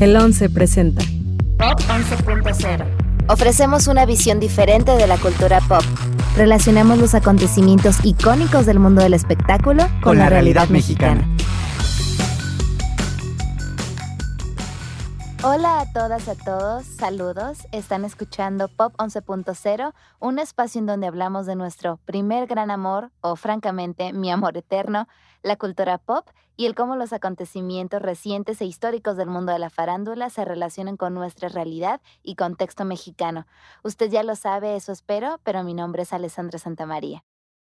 El 11 presenta Pop 11.0. Ofrecemos una visión diferente de la cultura pop. Relacionamos los acontecimientos icónicos del mundo del espectáculo con, la, realidad, mexicana. Hola a todas, a todos, saludos. Están escuchando Pop 11.0, un espacio en donde hablamos de nuestro primer gran amor, o francamente, mi amor eterno, la cultura pop y el cómo los acontecimientos recientes e históricos del mundo de la farándula se relacionan con nuestra realidad y contexto mexicano. Usted ya lo sabe, eso espero, pero mi nombre es Alessandra Santamaría.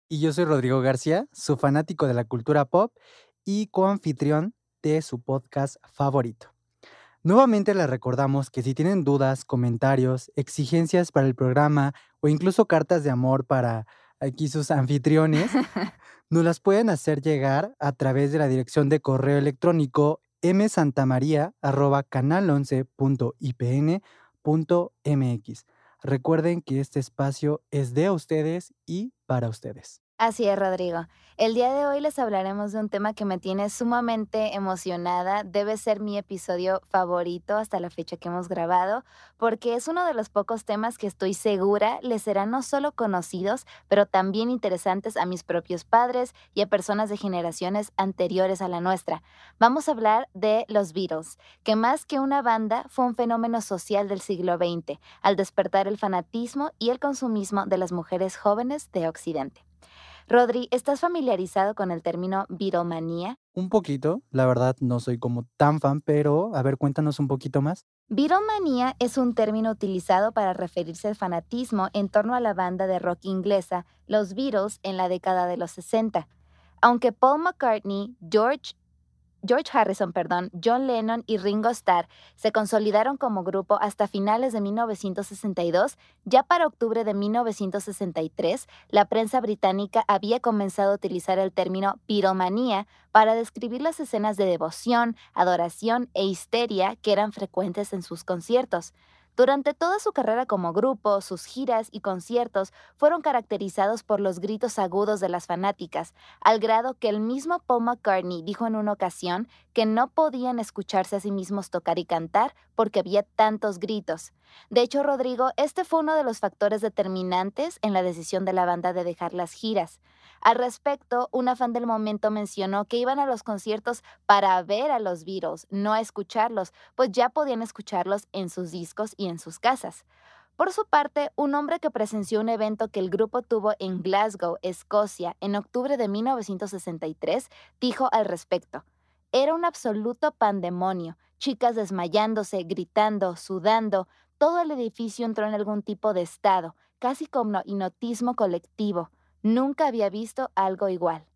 Y yo soy Rodrigo García, su fanático de la cultura pop y coanfitrión de su podcast favorito. Nuevamente les recordamos que si tienen dudas, comentarios, exigencias para el programa o incluso cartas de amor para aquí sus anfitriones, nos las pueden hacer llegar a través de la dirección de correo electrónico msantamaria.canal11.ipn.mx. Recuerden que este espacio es de ustedes y para ustedes. Así es, Rodrigo. El día de hoy les hablaremos de un tema que me tiene sumamente emocionada. Debe ser mi episodio favorito hasta la fecha que hemos grabado, porque es uno de los pocos temas que estoy segura les serán no solo conocidos, pero también interesantes a mis propios padres y a personas de generaciones anteriores a la nuestra. Vamos a hablar de los Beatles, que más que una banda fue un fenómeno social del siglo XX, al despertar el fanatismo y el consumismo de las mujeres jóvenes de Occidente. Rodri, ¿estás familiarizado con el término viromanía? Un poquito, la verdad no soy como tan fan, pero a ver, cuéntanos un poquito más. Viromanía es un término utilizado para referirse al fanatismo en torno a la banda de rock inglesa, los Beatles, en la década de los 60. Aunque Paul McCartney, George George Harrison, perdón, John Lennon y Ringo Starr se consolidaron como grupo hasta finales de 1962, ya para octubre de 1963, la prensa británica había comenzado a utilizar el término piromanía para describir las escenas de devoción, adoración e histeria que eran frecuentes en sus conciertos. Durante toda su carrera como grupo, sus giras y conciertos fueron caracterizados por los gritos agudos de las fanáticas, al grado que el mismo Paul McCartney dijo en una ocasión que no podían escucharse a sí mismos tocar y cantar porque había tantos gritos. De hecho, Rodrigo, este fue uno de los factores determinantes en la decisión de la banda de dejar las giras. Al respecto, una fan del momento mencionó que iban a los conciertos para ver a los Beatles, no a escucharlos, pues ya podían escucharlos en sus discos y en sus casas. Por su parte, un hombre que presenció un evento que el grupo tuvo en Glasgow, Escocia, en octubre de 1963, dijo al respecto, era un absoluto pandemonio, chicas desmayándose, gritando, sudando, todo el edificio entró en algún tipo de estado, casi como hipnotismo colectivo. Nunca había visto algo igual.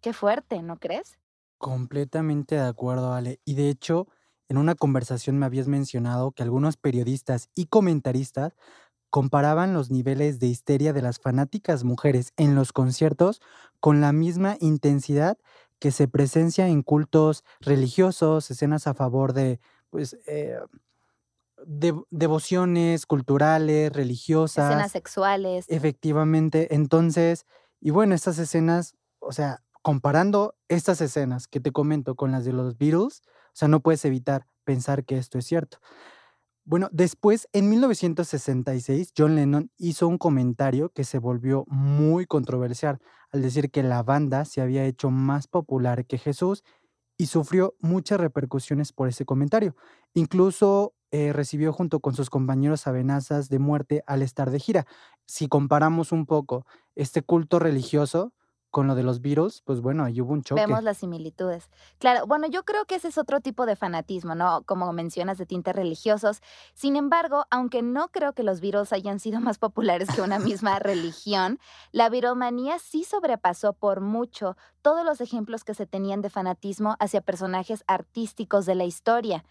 Qué fuerte, ¿no crees? Completamente de acuerdo, Ale. Y de hecho, en una conversación me habías mencionado que algunos periodistas y comentaristas comparaban los niveles de histeria de las fanáticas mujeres en los conciertos con la misma intensidad que se presencia en cultos religiosos, escenas a favor de, pues, eh, devociones culturales, religiosas. Escenas sexuales. Efectivamente. Entonces, y bueno, estas escenas, o sea, comparando estas escenas que te comento con las de los Beatles, o sea, no puedes evitar pensar que esto es cierto. Bueno, después, en 1966, John Lennon hizo un comentario que se volvió muy controversial al decir que la banda se había hecho más popular que Jesús y sufrió muchas repercusiones por ese comentario. Incluso eh, recibió junto con sus compañeros amenazas de muerte al estar de gira. Si comparamos un poco este culto religioso con lo de los Beatles, pues bueno, ahí hubo un choque. Vemos las similitudes. Claro, bueno, yo creo que ese es otro tipo de fanatismo, ¿no? Como mencionas, de tintes religiosos. Sin embargo, aunque no creo que los Beatles hayan sido más populares que una misma religión, la viromanía sí sobrepasó por mucho todos los ejemplos que se tenían de fanatismo hacia personajes artísticos de la historia.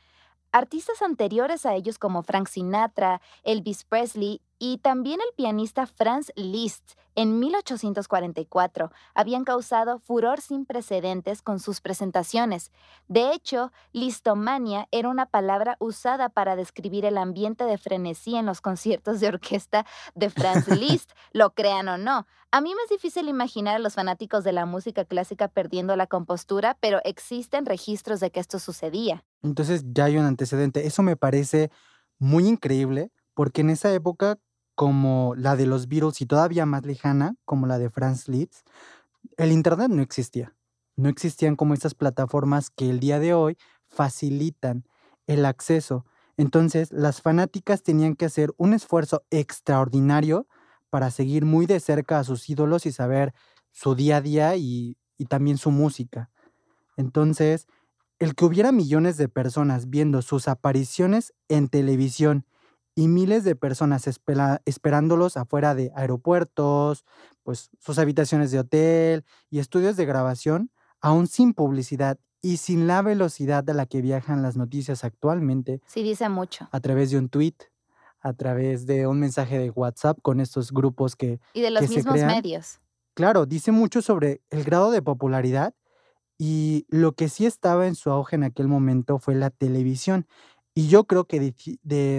Artistas anteriores a ellos como Frank Sinatra, Elvis Presley y también el pianista Franz Liszt en 1844 habían causado furor sin precedentes con sus presentaciones. De hecho, listomania era una palabra usada para describir el ambiente de frenesí en los conciertos de orquesta de Franz Liszt, lo crean o no. A mí me es difícil imaginar a los fanáticos de la música clásica perdiendo la compostura, pero existen registros de que esto sucedía. Entonces ya hay un antecedente. Eso me parece muy increíble porque en esa época como la de los Beatles y todavía más lejana, como la de Franz Liszt, el Internet no existía. No existían como estas plataformas que el día de hoy facilitan el acceso. Entonces, las fanáticas tenían que hacer un esfuerzo extraordinario para seguir muy de cerca a sus ídolos y saber su día a día y, y también su música. Entonces, el que hubiera millones de personas viendo sus apariciones en televisión y miles de personas esperándolos afuera de aeropuertos, pues sus habitaciones de hotel y estudios de grabación, aún sin publicidad y sin la velocidad a la que viajan las noticias actualmente. Sí, dice mucho. A través de un tweet, a través de un mensaje de WhatsApp con estos grupos que... Y de los mismos medios. Claro, dice mucho sobre el grado de popularidad y lo que sí estaba en su auge en aquel momento fue la televisión. Y yo creo que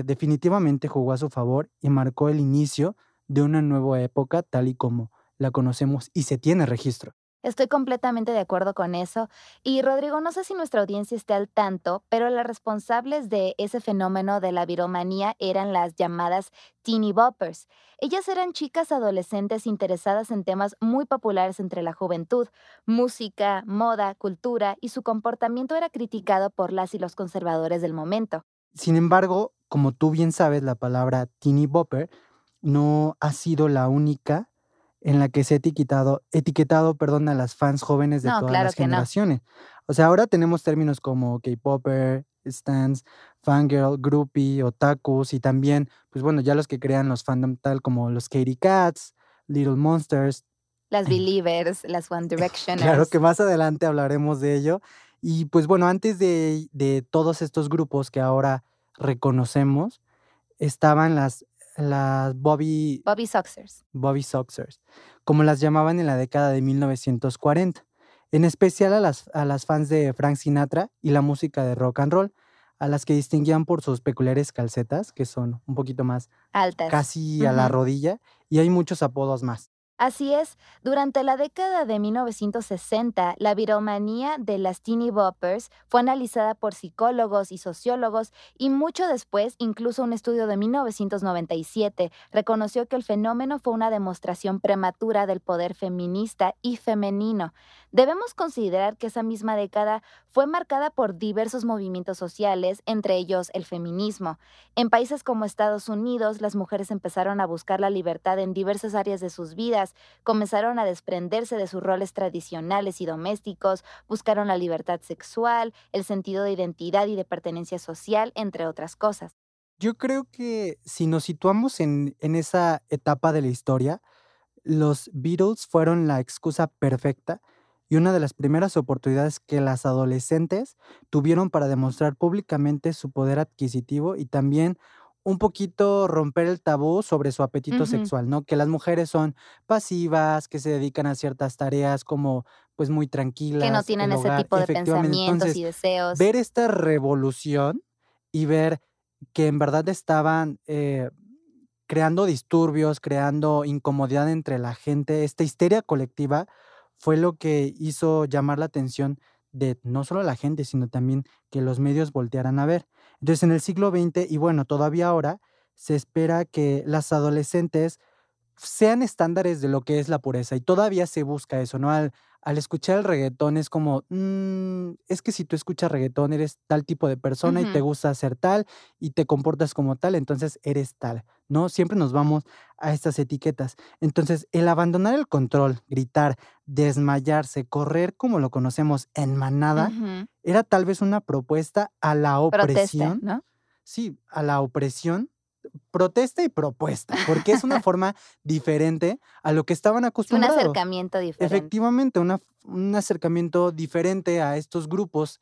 definitivamente jugó a su favor y marcó el inicio de una nueva época tal y como la conocemos y se tiene registro. Estoy completamente de acuerdo con eso. Y Rodrigo, no sé si nuestra audiencia esté al tanto, pero las responsables de ese fenómeno de la viromanía eran las llamadas teeny boppers. Ellas eran chicas adolescentes interesadas en temas muy populares entre la juventud, música, moda, cultura, y su comportamiento era criticado por las y los conservadores del momento. Sin embargo, como tú bien sabes, la palabra teeny bopper no ha sido la única en la que se ha etiquetado, etiquetado perdón, a las fans jóvenes de todas las generaciones. O sea, ahora tenemos términos como K-Popper, stands, fangirl, groupie, otakus y también, pues bueno, ya los que crean los fandom tal como los Katy Cats, Little Monsters. Las Believers, las One Directioners. Claro que más adelante hablaremos de ello. Y pues bueno, antes de, de todos estos grupos que ahora reconocemos, estaban las las Bobby... Bobby Soxers. Bobby Soxers, como las llamaban en la década de 1940, en especial a las, a las fans de Frank Sinatra y la música de rock and roll, a las que distinguían por sus peculiares calcetas, que son un poquito más altas, casi a la rodilla, y hay muchos apodos más. Así es, durante la década de 1960, la viromanía de las teeny boppers fue analizada por psicólogos y sociólogos y mucho después, incluso un estudio de 1997 reconoció que el fenómeno fue una demostración prematura del poder feminista y femenino. Debemos considerar que esa misma década fue marcada por diversos movimientos sociales, entre ellos el feminismo. En países como Estados Unidos, las mujeres empezaron a buscar la libertad en diversas áreas de sus vidas, comenzaron a desprenderse de sus roles tradicionales y domésticos, buscaron la libertad sexual, el sentido de identidad y de pertenencia social, entre otras cosas. Yo creo que si nos situamos en, esa etapa de la historia, los Beatles fueron la excusa perfecta y una de las primeras oportunidades que las adolescentes tuvieron para demostrar públicamente su poder adquisitivo y también un poquito romper el tabú sobre su apetito sexual, ¿no? Que las mujeres son pasivas, que se dedican a ciertas tareas como pues muy tranquilas. Que no tienen ese tipo de pensamientos y deseos. Ver esta revolución y ver que en verdad estaban eh, creando disturbios, creando incomodidad entre la gente, esta histeria colectiva, fue lo que hizo llamar la atención de no solo la gente, sino también que los medios voltearan a ver. Entonces, en el siglo XX, y bueno, todavía ahora, se espera que las adolescentes sean estándares de lo que es la pureza y todavía se busca eso, ¿no? Al, al escuchar el reggaetón es como, mm, es que si tú escuchas reggaetón eres tal tipo de persona y te gusta hacer tal y te comportas como tal, entonces eres tal, ¿no? Siempre nos vamos a estas etiquetas. Entonces, el abandonar el control, gritar, desmayarse, correr como lo conocemos en manada, era tal vez una propuesta a la opresión. ¿no? Sí, a la opresión protesta y propuesta, porque es una forma diferente a lo que estaban acostumbrados. Un acercamiento diferente. Efectivamente, un acercamiento diferente a estos grupos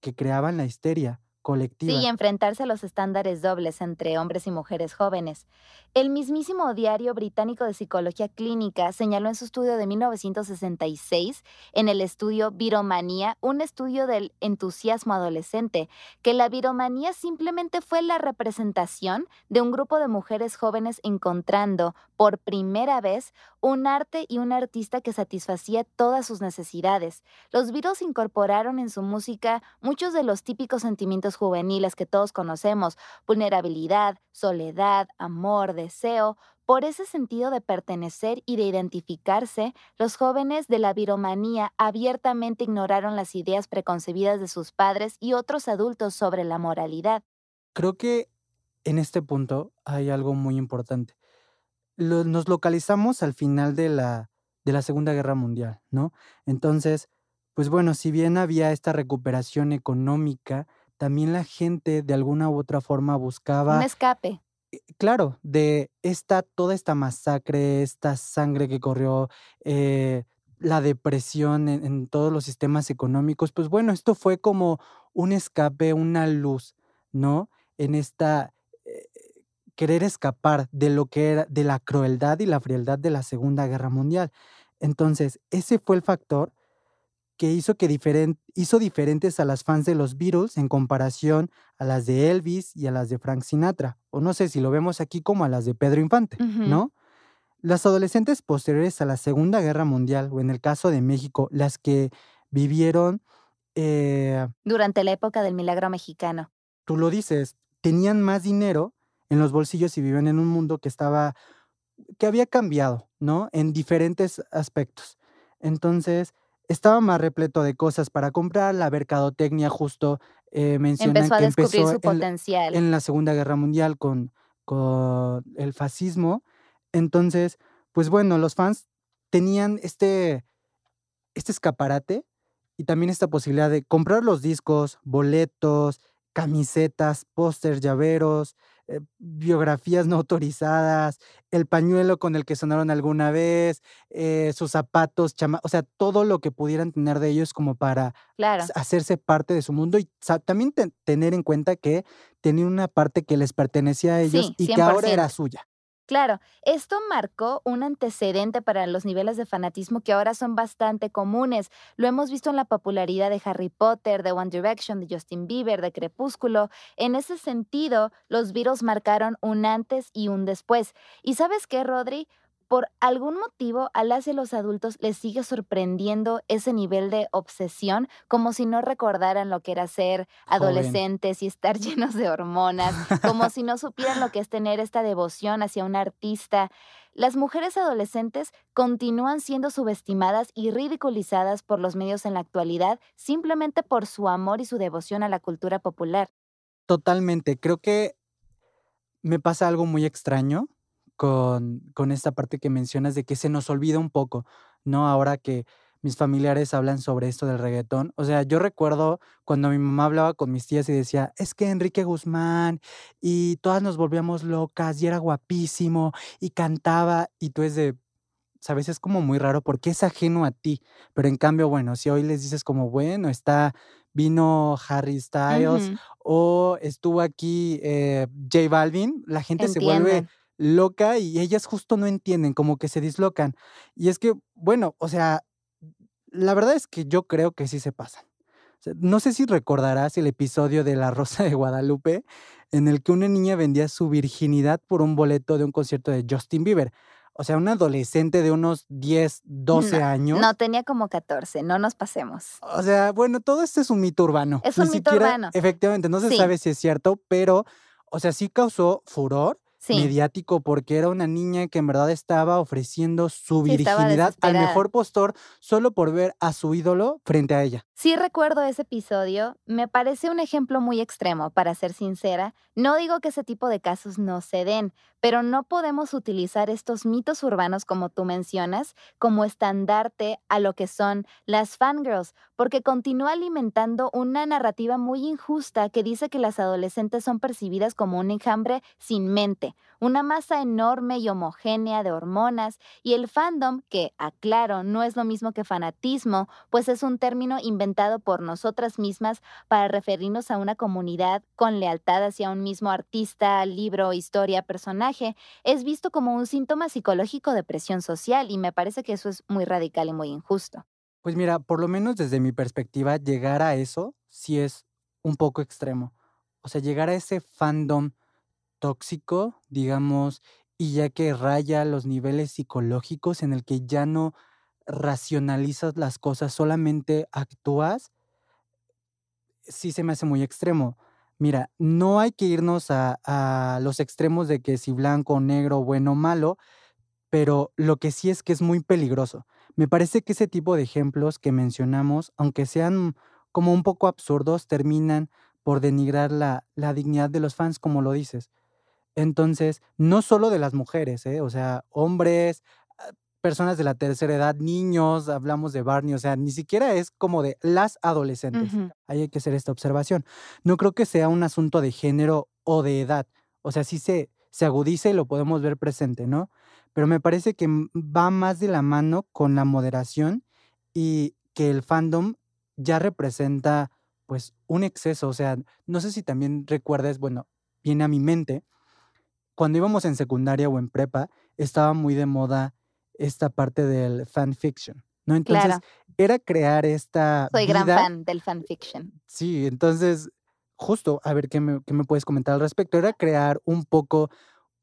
que creaban la histeria colectiva. Sí, y enfrentarse a los estándares dobles entre hombres y mujeres jóvenes. El mismísimo Diario Británico de Psicología Clínica señaló en su estudio de 1966, en el estudio Viromanía, un estudio del entusiasmo adolescente, que la viromanía simplemente fue la representación de un grupo de mujeres jóvenes encontrando por primera vez un arte y un artista que satisfacía todas sus necesidades. Los Beatles incorporaron en su música muchos de los típicos sentimientos juveniles que todos conocemos, vulnerabilidad, soledad, amor, deseo. Por ese sentido de pertenecer y de identificarse, los jóvenes de la viromanía abiertamente ignoraron las ideas preconcebidas de sus padres y otros adultos sobre la moralidad. Creo que en este punto hay algo muy importante. nos localizamos al final de la, de la Segunda Guerra Mundial, ¿no? Entonces, pues bueno, si bien había esta recuperación económica, también la gente de alguna u otra forma buscaba... Un escape. Eh, claro, de esta, toda esta masacre, esta sangre que corrió, eh, la depresión en, todos los sistemas económicos, pues bueno, esto fue como un escape, una luz, ¿no? En esta eh, querer escapar de lo que era, de la crueldad y la frialdad de la Segunda Guerra Mundial. Entonces, ese fue el factor que hizo, que hizo diferentes a las fans de los Beatles en comparación a las de Elvis y a las de Frank Sinatra, o no sé si lo vemos aquí como a las de Pedro Infante, ¿no? Las adolescentes posteriores a la Segunda Guerra Mundial, o en el caso de México, las que vivieron... Eh Durante la época del milagro mexicano. Tú lo dices, tenían más dinero en los bolsillos y vivían en un mundo que estaba, que había cambiado, ¿no? En diferentes aspectos. Entonces, estaba más repleto de cosas para comprar, la mercadotecnia justo eh, mencionan empezó a que descubrir empezó su potencial. en la Segunda Guerra Mundial con, con el fascismo. Entonces, pues bueno, los fans tenían este, este escaparate y también esta posibilidad de comprar los discos, boletos, camisetas, pósters, llaveros, eh, biografías no autorizadas, el pañuelo con el que sonaron alguna vez, eh, sus zapatos, chama o sea, todo lo que pudieran tener de ellos como para hacerse parte de su mundo y también tener en cuenta que tenían una parte que les pertenecía a ellos y que ahora era suya. Claro, esto marcó un antecedente para los niveles de fanatismo que ahora son bastante comunes. Lo hemos visto en la popularidad de Harry Potter, de One Direction, de Justin Bieber, de Crepúsculo. En ese sentido, los Beatles marcaron un antes y un después. ¿Y sabes qué, Rodri? Por algún motivo a las y los adultos les sigue sorprendiendo ese nivel de obsesión, como si no recordaran lo que era ser adolescentes y estar llenos de hormonas, como si no supieran lo que es tener esta devoción hacia un artista. Las mujeres adolescentes continúan siendo subestimadas y ridiculizadas por los medios en la actualidad simplemente por su amor y su devoción a la cultura popular. Totalmente, creo que me pasa algo muy extraño con, con esta parte que mencionas de que se nos olvida un poco, ¿no? Ahora que mis familiares hablan sobre esto del reggaetón. O sea, yo recuerdo cuando mi mamá hablaba con mis tías y decía, es que Enrique Guzmán y todas nos volvíamos locas y era guapísimo y cantaba y tú es de, sabes, es como muy raro porque es ajeno a ti. Pero en cambio, bueno, si hoy les dices como, bueno, está, vino Harry Styles o estuvo aquí eh, J Balvin, la gente se vuelve loca y ellas justo no entienden, como que se dislocan. Y es que, bueno, o sea, la verdad es que yo creo que sí se pasan. no sé si recordarás el episodio de La Rosa de Guadalupe, en el que una niña vendía su virginidad por un boleto de un concierto de Justin Bieber. O sea, una adolescente de unos 10, 12 años. No, tenía como 14, no nos pasemos. O sea, bueno, todo esto es un mito urbano. Es un mito urbano. Efectivamente, no se sabe si es cierto, pero, o sea, sí causó furor mediático porque era una niña que en verdad estaba ofreciendo su virginidad al mejor postor solo por ver a su ídolo frente a ella. Sí recuerdo ese episodio, me parece un ejemplo muy extremo, para ser sincera. No digo que ese tipo de casos no se den, pero no podemos utilizar estos mitos urbanos como tú mencionas como estandarte a lo que son las fangirls, porque continúa alimentando una narrativa muy injusta que dice que las adolescentes son percibidas como un enjambre sin mente una masa enorme y homogénea de hormonas, y el fandom, que, aclaro, no es lo mismo que fanatismo, pues es un término inventado por nosotras mismas para referirnos a una comunidad con lealtad hacia un mismo artista, libro, historia, personaje, es visto como un síntoma psicológico de presión social, y me parece que eso es muy radical y muy injusto. Pues mira, por lo menos desde mi perspectiva, llegar a eso sí es un poco extremo. O sea, llegar a ese fandom tóxico, digamos, y ya que raya los niveles psicológicos en el que ya no racionalizas las cosas, solamente actúas, sí se me hace muy extremo. Mira, no hay que irnos a, los extremos de que si blanco, negro, bueno malo, pero lo que sí es que es muy peligroso. Me parece que ese tipo de ejemplos que mencionamos, aunque sean como un poco absurdos, terminan por denigrar la, la dignidad de los fans, como lo dices. Entonces, no solo de las mujeres, ¿eh? o sea, hombres, ah, personas de la tercera edad, niños, hablamos de Barney, o sea, ni siquiera es como de las adolescentes. Ahí hay que hacer esta observación. No creo que sea un asunto de género o de edad. O sea, sí se, se agudiza y lo podemos ver presente, ¿no? Pero me parece que va más de la mano con la moderación y que el fandom ya representa pues un exceso. O sea, no sé si también recuerdas, bueno, viene a mi mente cuando íbamos en secundaria o en prepa, estaba muy de moda esta parte del fanfiction, ¿no? Entonces, Claro, era crear esta soy gran fan del fanfiction. Sí, entonces, justo, a ver qué me, qué me puedes comentar al respecto. Era crear un poco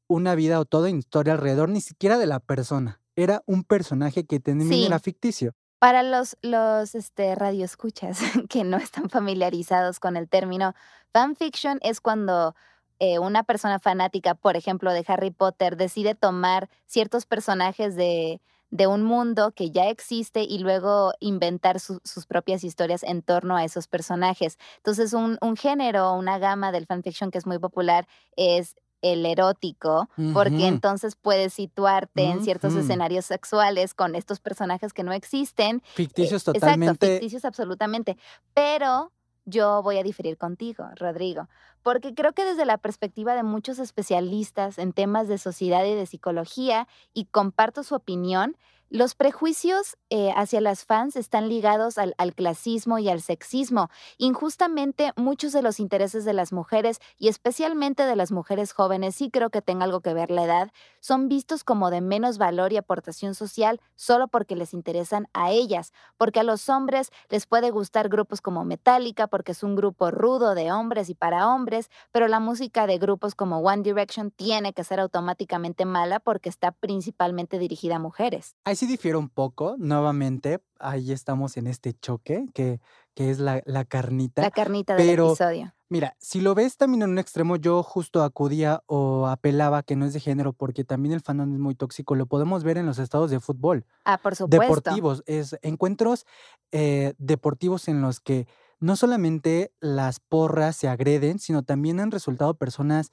una vida o toda historia alrededor, ni siquiera de la persona. Era un personaje que también era Sí, ficticio. para los, los este, radioescuchas que no están familiarizados con el término, fanfiction es cuando eh, una persona fanática, por ejemplo, de Harry Potter, decide tomar ciertos personajes de, de un mundo que ya existe y luego inventar su- sus propias historias en torno a esos personajes. Entonces, un, un género, una gama del fanfiction que es muy popular es el erótico, porque entonces puedes situarte en ciertos escenarios sexuales con estos personajes que no existen. Eh, Ficticios exacto, totalmente. ficticios absolutamente. Pero yo voy a diferir contigo, Rodrigo, porque creo que desde la perspectiva de muchos especialistas en temas de sociedad y de psicología, y comparto su opinión, los prejuicios eh, hacia las fans están ligados al, clasismo y al sexismo. Injustamente, muchos de los intereses de las mujeres, y especialmente de las mujeres jóvenes, sí creo que tenga algo que ver la edad, son vistos como de menos valor y aportación social solo porque les interesan a ellas, porque a los hombres les puede gustar grupos como Metallica porque es un grupo rudo de hombres y para hombres, pero la música de grupos como One Direction tiene que ser automáticamente mala porque está principalmente dirigida a mujeres. Sí difiere un poco, nuevamente, ahí estamos en este choque, que, que es la, la La carnita. carnita del episodio. mira, si lo ves también en un extremo, yo justo acudía o apelaba que no es de género, porque también el fandom es muy tóxico. Lo podemos ver en los estados de fútbol, Ah, por supuesto. deportivos, es encuentros eh, deportivos en los que no solamente las porras se agreden, sino también han resultado personas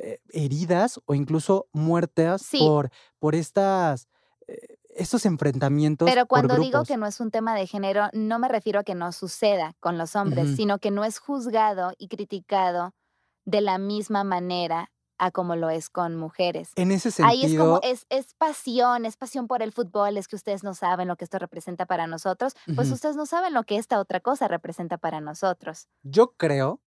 eh, heridas o incluso muertas Sí, por, por estas, eh, estos enfrentamientos pero por cuando digo que no es un tema de género, no me refiero a que no suceda con los hombres, sino que no es juzgado y criticado de la misma manera a como lo es con mujeres. En ese Ahí es como, sentido, es, es pasión, es pasión por el fútbol, es que ustedes no saben lo que esto representa para nosotros, pues ustedes no saben lo que esta otra cosa representa para nosotros. yo creo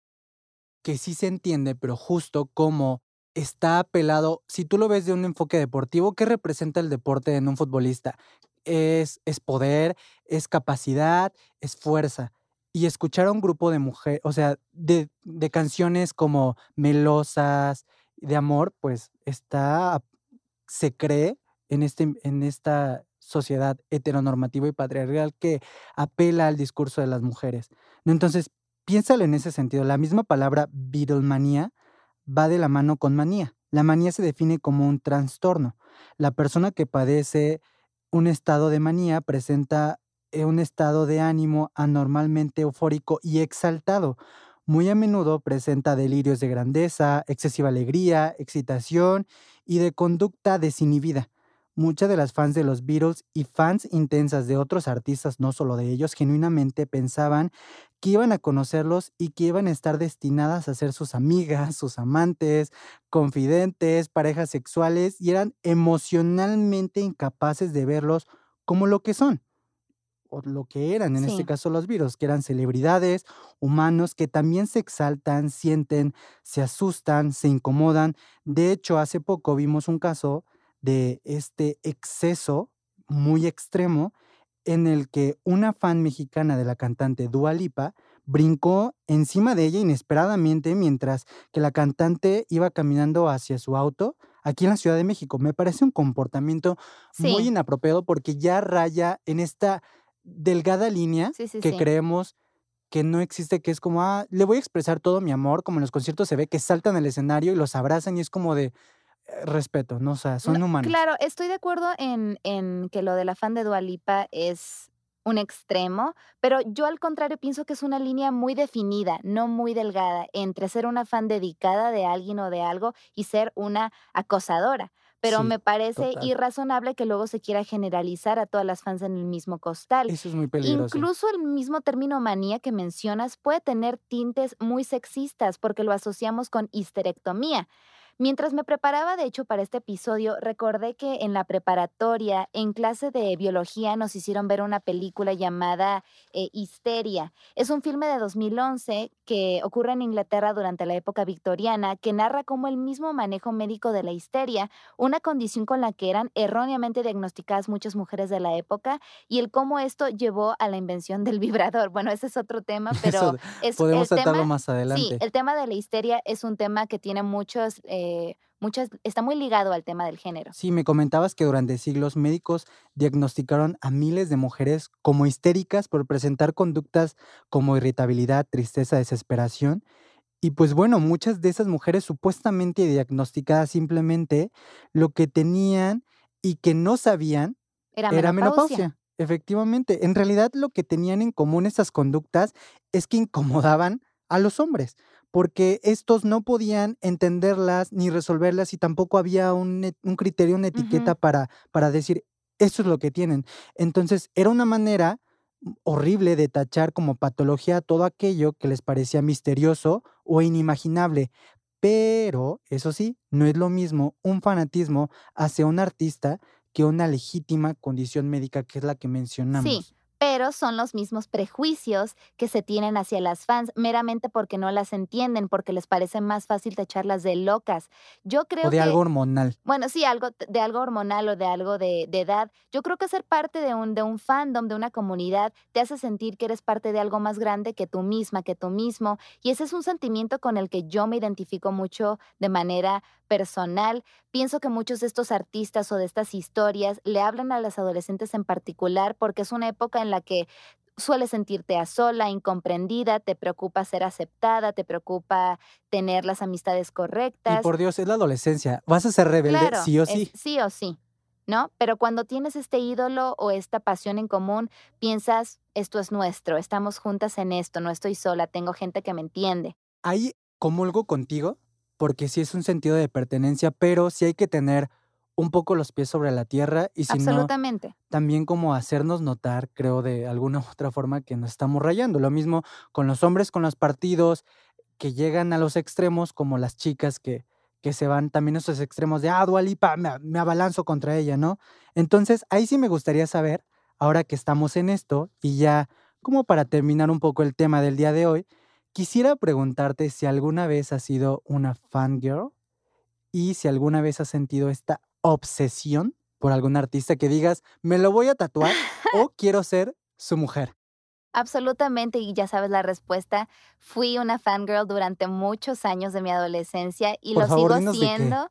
que sí se entiende, pero justo como está apelado, si tú lo ves de un enfoque deportivo, ¿qué representa el deporte en un futbolista? Es, es poder, es capacidad, es fuerza. Y escuchar a un grupo de mujeres, o sea, de, de canciones como melosas, de amor, pues está, se cree en, este, en esta sociedad heteronormativa y patriarcal que apela al discurso de las mujeres. Entonces, piénsalo en ese sentido. La misma palabra Beatlemanía va de la mano con manía. La manía se define como un trastorno. La persona que padece un estado de manía presenta eh, un estado de ánimo anormalmente eufórico y exaltado. Muy a menudo presenta delirios de grandeza, excesiva alegría, excitación y de conducta desinhibida. Muchas de las fans de los Beatles y fans intensas de otros artistas, no solo de ellos, genuinamente pensaban que iban a conocerlos y que iban a estar destinadas a ser sus amigas, sus amantes, confidentes, parejas sexuales y eran emocionalmente incapaces de verlos como lo que son o lo que eran, en este caso los virus, que eran celebridades, humanos, que también se exaltan, sienten, se asustan, se incomodan. De hecho, hace poco vimos un caso de este exceso muy extremo en el que una fan mexicana de la cantante Dua Lipa brincó encima de ella inesperadamente mientras que la cantante iba caminando hacia su auto aquí en la Ciudad de México. Me parece un comportamiento muy inapropiado porque ya raya en esta delgada línea que creemos que no existe, que es como, ah, le voy a expresar todo mi amor, como en los conciertos se ve que saltan al escenario y los abrazan y es como de respeto, ¿no? O sea, son humanos. Claro, estoy de acuerdo en, en que lo de la fan de Dualipa es un extremo, pero yo al contrario pienso que es una línea muy definida, no muy delgada, entre ser una fan dedicada de alguien o de algo y ser una acosadora pero me parece irrazonable que luego se quiera generalizar a todas las fans en el mismo costal. Eso es muy peligroso. Incluso el mismo término manía que mencionas puede tener tintes muy sexistas porque lo asociamos con histerectomía. Mientras me preparaba, de hecho, para este episodio, recordé que en la preparatoria, en clase de biología, nos hicieron ver una película llamada eh, Histeria. Es un filme de 2011 que ocurre en Inglaterra durante la época victoriana, que narra cómo el mismo manejo médico de la histeria, una condición con la que eran erróneamente diagnosticadas muchas mujeres de la época, y el cómo esto llevó a la invención del vibrador. Bueno, ese es otro tema, pero es, podemos tratarlo más adelante. Sí, el tema de la histeria es un tema que tiene muchos... Eh, eh, muchas, está muy ligado al tema del género. Sí, me comentabas que durante siglos médicos diagnosticaron a miles de mujeres como histéricas por presentar conductas como irritabilidad, tristeza, desesperación. Y pues bueno, muchas de esas mujeres supuestamente diagnosticadas simplemente lo que tenían y que no sabían era, menopausia. Efectivamente, en realidad lo que tenían en común esas conductas es que incomodaban a los hombres porque estos no podían entenderlas ni resolverlas y tampoco había un, criterio, una etiqueta para, para decir, esto es lo que tienen. Entonces, era una manera horrible de tachar como patología todo aquello que les parecía misterioso o inimaginable. Pero, eso sí, no es lo mismo un fanatismo hacia un artista que una legítima condición médica que es la que mencionamos pero son los mismos prejuicios que se tienen hacia las fans meramente porque no las entienden, porque les parece más fácil echarlas de locas. Yo creo o de algo hormonal. Bueno, sí, algo de algo hormonal o de algo de, de, edad. Yo creo que ser parte de un, de un fandom, de una comunidad, te hace sentir que eres parte de algo más grande que tú misma, que tú mismo. Y ese es un sentimiento con el que yo me identifico mucho de manera personal. Pienso que muchos de estos artistas o de estas historias le hablan a las adolescentes en particular porque es una época en la que sueles sentirte a sola, incomprendida, te preocupa ser aceptada, te preocupa tener las amistades correctas. Y por Dios, es la adolescencia. Vas a ser rebelde sí o sí. sí o sí. ¿No? Pero cuando tienes este ídolo o esta pasión en común, piensas, esto es nuestro, estamos juntas en esto, no estoy sola, tengo gente que me entiende. Ahí comulgo contigo porque sí es un sentido de pertenencia, pero sí hay que tener un poco los pies sobre la tierra y si Absolutamente. también como hacernos notar, creo, de alguna u otra forma que nos estamos rayando. Lo mismo con los hombres, con los partidos que llegan a los extremos, como las chicas que, que se van también a esos extremos de, ah, Dualipa, me, me abalanzo contra ella, ¿no? Entonces, ahí sí me gustaría saber, ahora que estamos en esto y ya como para terminar un poco el tema del día de hoy, Quisiera preguntarte si alguna vez has sido una fangirl y si alguna vez has sentido esta obsesión por algún artista que digas, me lo voy a tatuar o quiero ser su mujer. Absolutamente, y ya sabes la respuesta. Fui una fangirl durante muchos años de mi adolescencia y lo sigo siendo.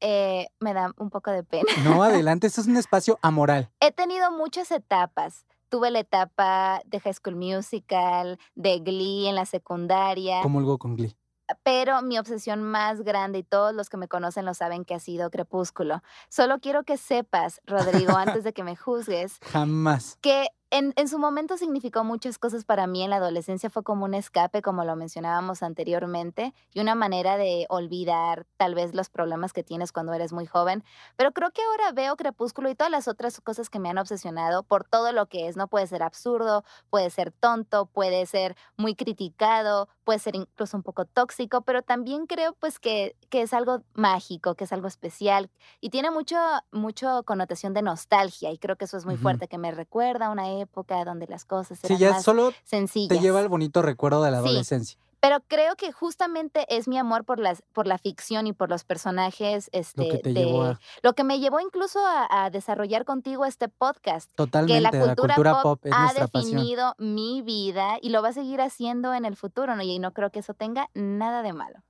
Eh, me da un poco de pena. No, adelante, esto es un espacio amoral. He tenido muchas etapas tuve la etapa de High School Musical, de Glee en la secundaria. algo con Glee. Pero mi obsesión más grande, y todos los que me conocen lo saben que ha sido Crepúsculo. Solo quiero que sepas, Rodrigo, antes de que me juzgues. Jamás. Que en, en, su momento significó muchas cosas para mí. En la adolescencia fue como un escape, como lo mencionábamos anteriormente, y una manera de olvidar tal vez los problemas que tienes cuando eres muy joven. Pero creo que ahora veo Crepúsculo y todas las otras cosas que me han obsesionado por todo lo que es. No puede ser absurdo, puede ser tonto, puede ser muy criticado, puede ser incluso un poco tóxico, pero también creo pues que, que es algo mágico, que es algo especial y tiene mucho, mucho connotación de nostalgia y creo que eso es muy uh -huh. fuerte, que me recuerda a una época donde las cosas eran sí, ya más solo sencillas. te lleva el bonito recuerdo de la Sí. adolescencia. Pero creo que justamente es mi amor por las por la ficción y por los personajes, Lo este, que te de a lo que me llevó incluso a, a desarrollar contigo este podcast. Que totalmente, la la cultura, cultura pop, ha pasión. definido mi vida y lo va a seguir haciendo en el futuro, ¿no? Y no creo que eso tenga nada de malo.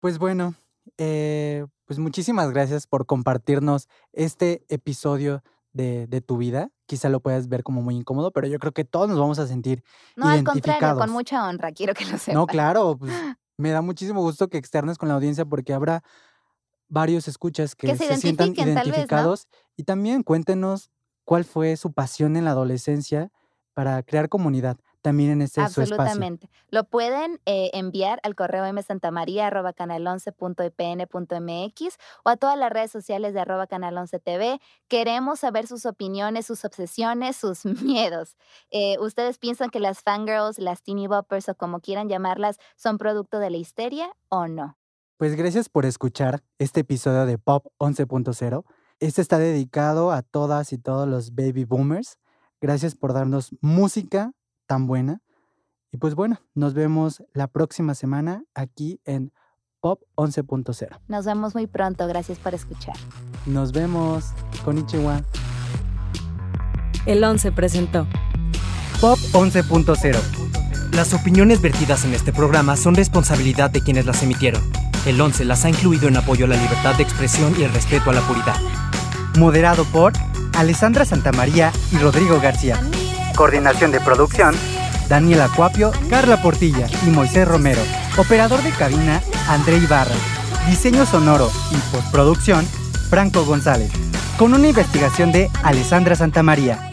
Pues bueno, eh, pues muchísimas gracias por compartirnos este episodio de, de tu vida. Quizá lo puedas ver como muy incómodo, pero yo creo que todos nos vamos a sentir No, al contrario, con identificados. mucha honra, quiero que lo No, sepas. claro, pues me da muchísimo gusto que externes con la audiencia porque habrá varios escuchas que, Que se se sientan vez, ¿no? identificados y también cuéntenos cuál fue su pasión en la adolescencia para crear comunidad también en este su espacio. Absolutamente. Lo pueden eh, enviar al correo msantamaria.canal11.ipn.mx o a todas las redes sociales de arroba canal 11 TV. Queremos saber sus opiniones, sus obsesiones, sus miedos. Eh, ¿Ustedes piensan que las fangirls, las teeny boppers o como quieran llamarlas, son producto de la histeria o no? Pues gracias por escuchar este episodio de Pop 11.0. Este está dedicado a todas y todos los baby boomers. Gracias por darnos música tan buena. Y pues bueno, nos vemos la próxima semana aquí en Pop 11.0. Nos vemos muy pronto. Gracias por escuchar. Nos vemos. Konnichiwa. El 11 presentó Pop 11.0. Las opiniones vertidas en este programa son responsabilidad de quienes las emitieron. El 11 las ha incluido en apoyo a la libertad de expresión y el respeto a la puridad. Moderado por Alessandra Santamaría y Rodrigo García. Coordinación de producción, Daniel Acuapio, Carla Portilla y Moisés Romero. Operador de cabina, André Ibarra. Diseño sonoro y postproducción, Franco González. Con una investigación de Alessandra Santamaría.